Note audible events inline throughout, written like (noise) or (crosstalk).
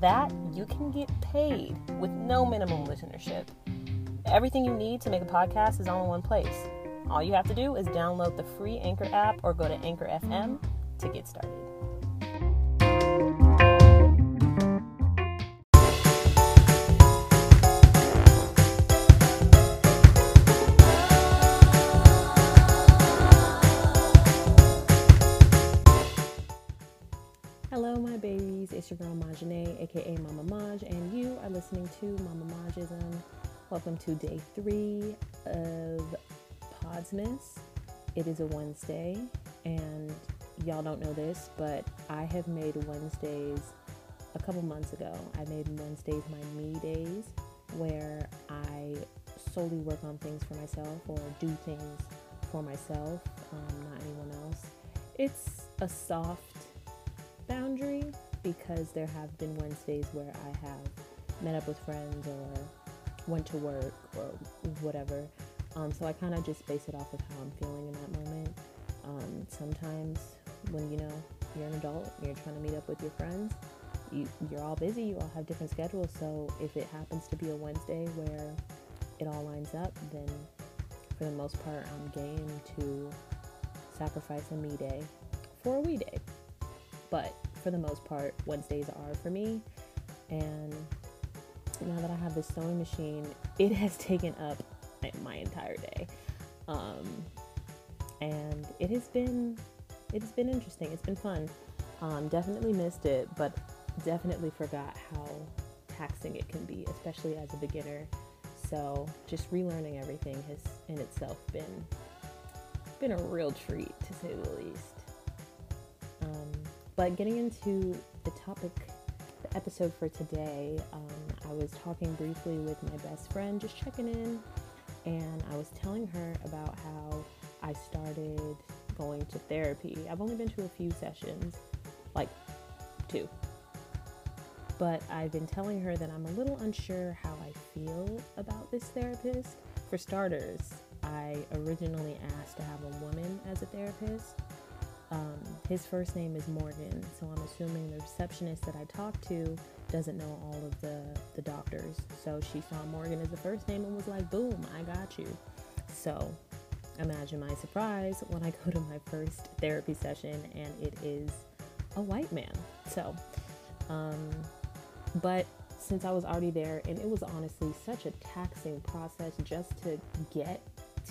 that you can get paid with no minimum listenership. Everything you need to make a podcast is all in one place. All you have to do is download the free Anchor app or go to Anchor FM to get started. Welcome to day three of Podsmas. It is a Wednesday, and y'all don't know this, but I have made Wednesdays a couple months ago. I made Wednesdays my me days where I solely work on things for myself or do things for myself, um, not anyone else. It's a soft boundary because there have been Wednesdays where I have met up with friends or went to work or whatever. Um, so I kind of just base it off of how I'm feeling in that moment. Um, sometimes when you know you're an adult, and you're trying to meet up with your friends, you, you're all busy, you all have different schedules. So if it happens to be a Wednesday where it all lines up, then for the most part, I'm game to sacrifice a me day for a we day. But for the most part, Wednesdays are for me. And now that I have this sewing machine, it has (laughs) taken up my entire day. Um, and it has been it has been interesting. It's been fun. Um, definitely missed it, but definitely forgot how taxing it can be, especially as a beginner. So just relearning everything has in itself been been a real treat to say the least. Um, but getting into the topic, the episode for today, um, I was talking briefly with my best friend, just checking in, and I was telling her about how I started going to therapy. I've only been to a few sessions, like two. But I've been telling her that I'm a little unsure how I feel about this therapist. For starters, I originally asked to have a woman as a therapist. Um, his first name is Morgan, so I'm assuming the receptionist that I talked to doesn't know all of the, the doctors. So she saw Morgan as the first name and was like, boom, I got you. So imagine my surprise when I go to my first therapy session and it is a white man. So, um, but since I was already there, and it was honestly such a taxing process just to get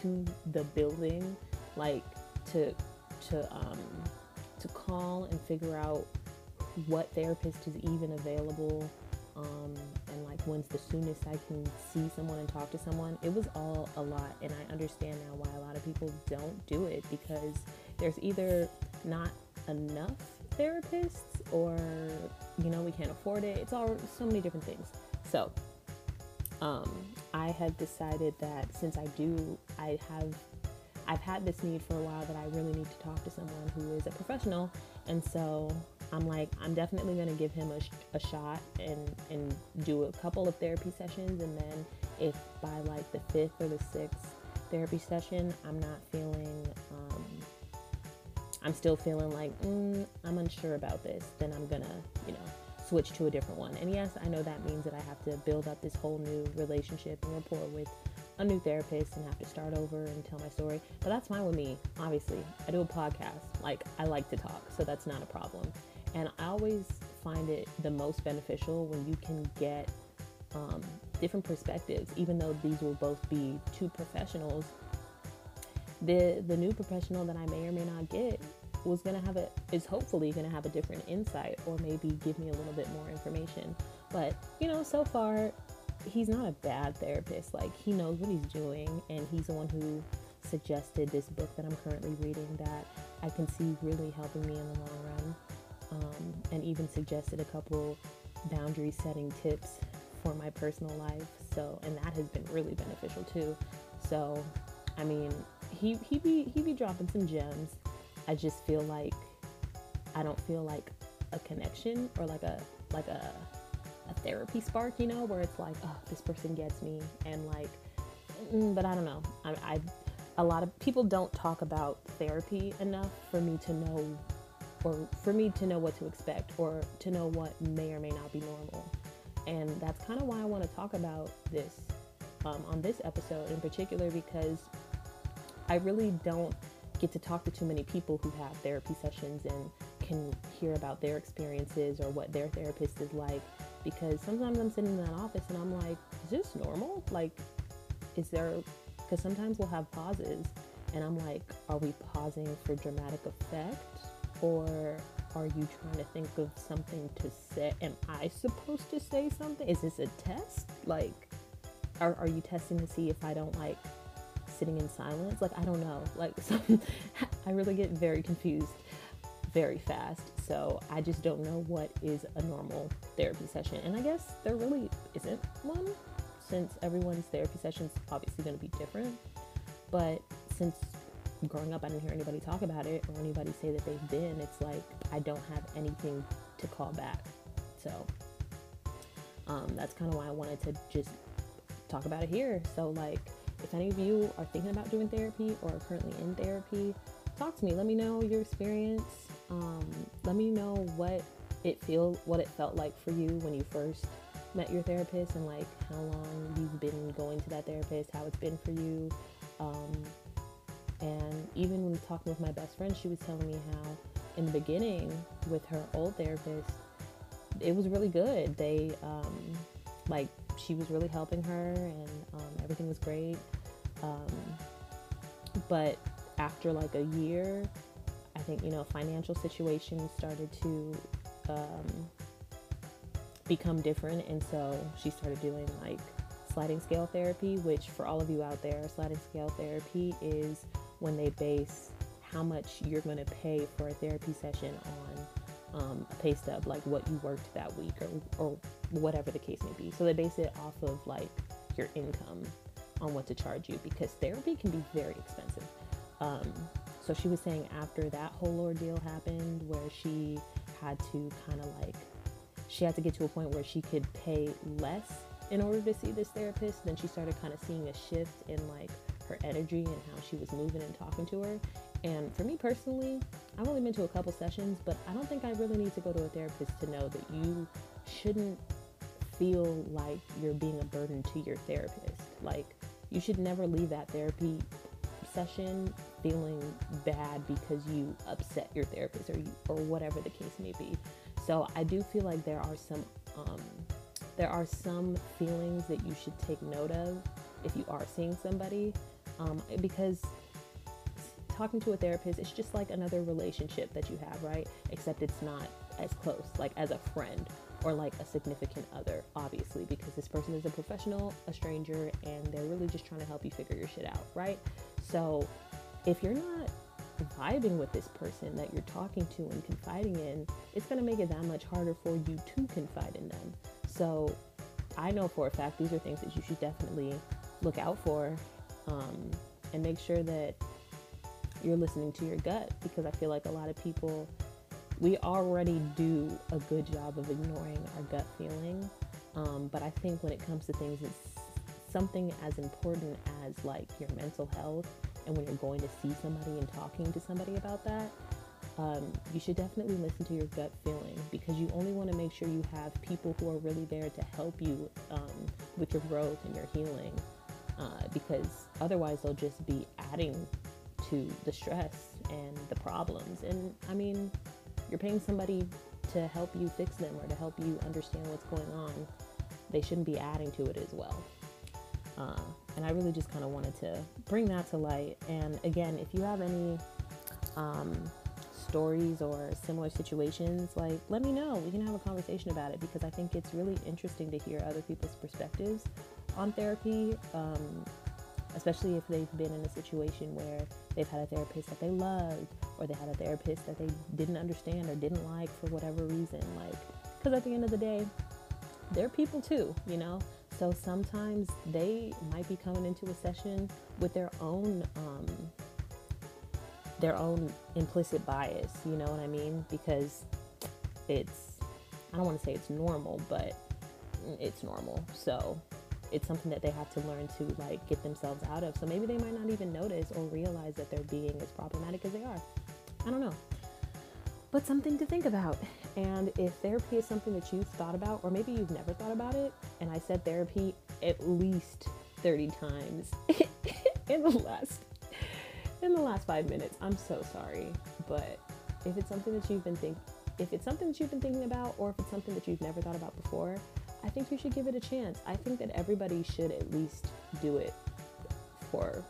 to the building, like to to um, to call and figure out what therapist is even available um, and like when's the soonest I can see someone and talk to someone. It was all a lot, and I understand now why a lot of people don't do it because there's either not enough therapists or you know we can't afford it. It's all so many different things. So um, I had decided that since I do, I have I've had this need for a while that I really need to talk to someone who is a professional, and so I'm like, I'm definitely gonna give him a, a shot and and do a couple of therapy sessions, and then if by like the fifth or the sixth therapy session, I'm not feeling, um, I'm still feeling like mm, I'm unsure about this, then I'm gonna, you know, switch to a different one. And yes, I know that means that I have to build up this whole new relationship and rapport with a new therapist and have to start over and tell my story. But that's fine with me, obviously. I do a podcast. Like, I like to talk, so that's not a problem. And I always find it the most beneficial when you can get um, different perspectives, even though these will both be two professionals. The the new professional that I may or may not get was gonna have a is hopefully gonna have a different insight or maybe give me a little bit more information. But you know, so far he's not a bad therapist. Like he knows what he's doing and he's the one who suggested this book that I'm currently reading that I can see really helping me in the long run um, and even suggested a couple boundary setting tips for my personal life. So, and that has been really beneficial too. So, I mean, he he be he be dropping some gems. I just feel like I don't feel like a connection or like a like a a therapy spark, you know, where it's like, oh, this person gets me, and like, mm, but I don't know. I, I a lot of people don't talk about therapy enough for me to know or for me to know what to expect or to know what may or may not be normal. And that's kind of why I want to talk about this um, on this episode in particular because I really don't get to talk to too many people who have therapy sessions and can hear about their experiences or what their therapist is like because sometimes I'm sitting in that office and I'm like, is this normal? Like, is there, because sometimes we'll have pauses and I'm like, are we pausing for dramatic effect? Or are you trying to think of something to say? Am I supposed to say something? Is this a test? Like, are, are you testing to see if I don't like sitting in silence? Like, I don't know. Like, (laughs) I really get very confused very fast. So I just don't know what is a normal therapy session. And I guess there really isn't one since everyone's therapy session is obviously going to be different. But since growing up, I didn't hear anybody talk about it or anybody say that they've been, it's like I don't have anything to call back. So um, that's kind of why I wanted to just talk about it here. So, like, if any of you are thinking about doing therapy or are currently in therapy, talk to me. Let me know your experience. Um, let me know what it feel what it felt like for you when you first met your therapist and like how long you've been going to that therapist, how it's been for you. Um, and even when talking with my best friend, she was telling me how in the beginning with her old therapist, it was really good. They um, like she was really helping her and um, everything was great. Um, but after like a year, I think, you know, financial situations started to um, become different. And so she started doing like sliding scale therapy, which for all of you out there, sliding scale therapy is when they base how much you're going to pay for a therapy session on um, a pay stub, like what you worked that week or, or whatever the case may be. So they base it off of like your income on what to charge you because therapy can be very expensive. Um, so she was saying after that whole ordeal happened, where she had to kind of like, she had to get to a point where she could pay less in order to see this therapist. Then she started kind of seeing a shift in like her energy and how she was moving and talking to her. And for me personally, I've only been to a couple sessions, but I don't think I really need to go to a therapist to know that you shouldn't feel like you're being a burden to your therapist. Like, you should never leave that therapy session feeling bad because you upset your therapist or you, or whatever the case may be. So I do feel like there are some um, there are some feelings that you should take note of if you are seeing somebody um, because talking to a therapist it's just like another relationship that you have right except it's not as close like as a friend or like a significant other obviously because this person is a professional a stranger and they're really just trying to help you figure your shit out right so if you're not vibing with this person that you're talking to and confiding in, it's going to make it that much harder for you to confide in them. So I know for a fact these are things that you should definitely look out for um, and make sure that you're listening to your gut because I feel like a lot of people, we already do a good job of ignoring our gut feeling. Um, but I think when it comes to things, it's something as important as like your mental health and when you're going to see somebody and talking to somebody about that um, you should definitely listen to your gut feeling because you only want to make sure you have people who are really there to help you um, with your growth and your healing uh, because otherwise they'll just be adding to the stress and the problems. And i mean you're paying somebody to help you fix them or to help you understand what's going on they shouldn't be adding to it as well. Uh, and I really just kind of wanted to bring that to light. And again, if you have any um, stories or similar situations, like let me know. We can have a conversation about it because I think it's really interesting to hear other people's perspectives on therapy, um, especially if they've been in a situation where they've had a therapist that they loved or they had a therapist that they didn't understand or didn't like for whatever reason. Like, because at the end of the day, they're people too, you know? So sometimes they might be coming into a session with their own um, their own implicit bias, you know what I mean? Because it's I don't want to say it's normal, but it's normal. So it's something that they have to learn to like get themselves out of. So maybe they might not even notice or realize that they're being as problematic as they are. I don't know. But something to think about. And if therapy is something that you've thought about, or maybe you've never thought about it, and I said therapy at least 30 times (laughs) in the last in the last five minutes. I'm so sorry. But if it's something that you've been think if it's something that you've been thinking about or if it's something that you've never thought about before, I think you should give it a chance. I think that everybody should at least do it for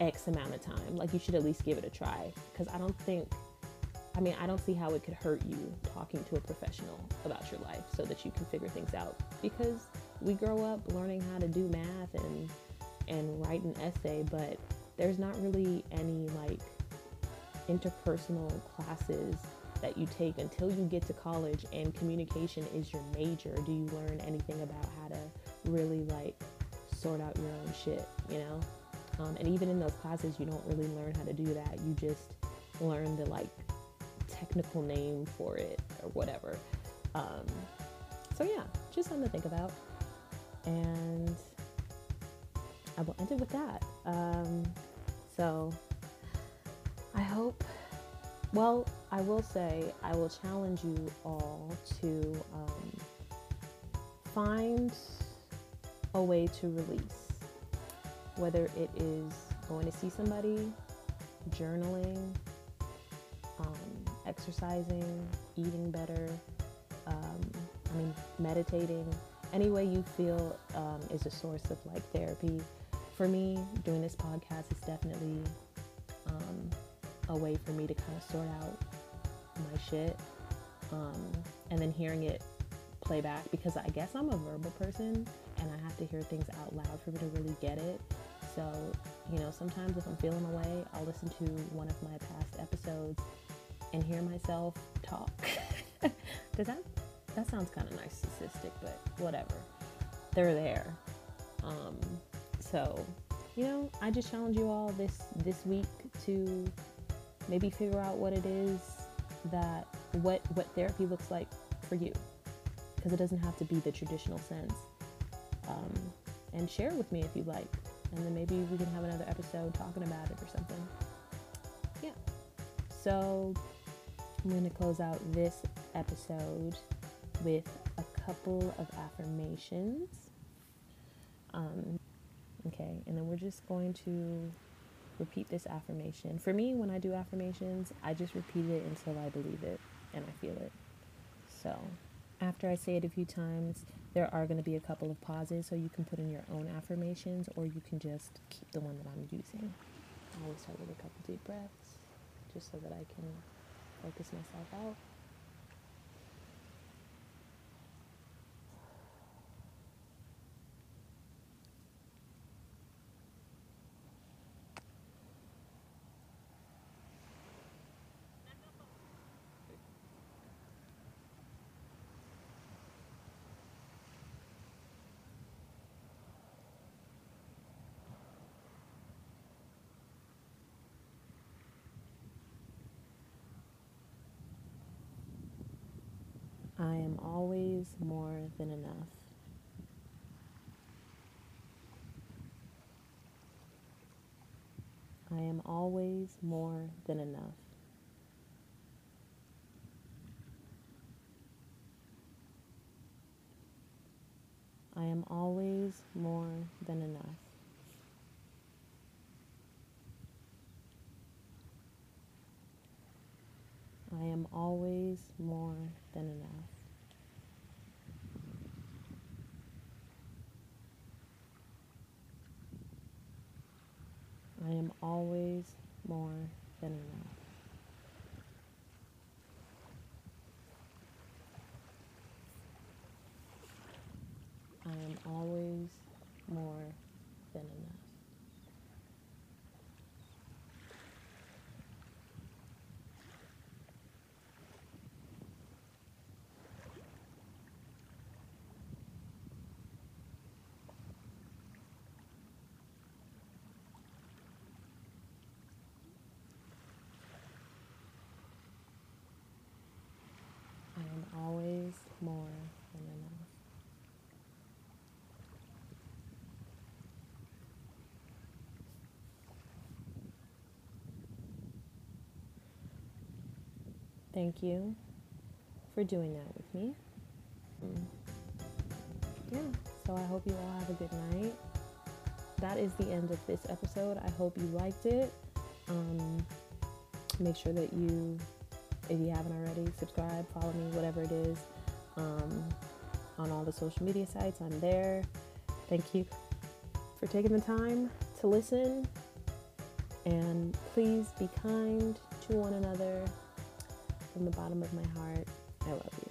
X amount of time. Like you should at least give it a try. Because I don't think, I mean, I don't see how it could hurt you talking to a professional about your life so that you can figure things out. Because we grow up learning how to do math and and write an essay, but there's not really any like interpersonal classes that you take until you get to college and communication is your major. Do you learn anything about how to really like sort out your own shit you know? Um, and even in those classes you don't really learn how to do that. You just learn the like technical name for it or whatever. Um, so yeah just something to think about. And i will end it with that. Um, so i hope well, I will say, I will challenge you all to um, find a way to release, whether it is going to see somebody, journaling, exercising, eating better, um, I mean, meditating, any way you feel um, is a source of like therapy. For me, doing this podcast is definitely um, a way for me to kind of sort out my shit. Um, and then hearing it play back because I guess I'm a verbal person and I have to hear things out loud for me to really get it. So, you know, sometimes if I'm feeling away, I'll listen to one of my past episodes and hear myself talk. (laughs) Does that that sounds kind of narcissistic, but whatever. They're there. Um, so, you know, I just challenge you all this this week to maybe figure out what it is that what what therapy looks like for you because it doesn't have to be the traditional sense um, and share with me if you'd like and then maybe we can have another episode talking about it or something yeah so i'm going to close out this episode with a couple of affirmations um, okay and then we're just going to repeat this affirmation. For me, when I do affirmations, I just repeat it until I believe it and I feel it. So, after I say it a few times, there are going to be a couple of pauses so you can put in your own affirmations or you can just keep the one that I'm using. I always start with a couple deep breaths just so that I can focus myself out. Am always more than enough. I am always more than enough. I am always more than enough. I am always more than enough. I am always more than enough. I am always more than enough. more than enough. Thank you for doing that with me. Mm. Yeah, so I hope you all have a good night. That is the end of this episode. I hope you liked it. Um, make sure that you, if you haven't already, subscribe, follow me, whatever it is. Um, on all the social media sites, I'm there. Thank you for taking the time to listen. And please be kind to one another from the bottom of my heart. I love you.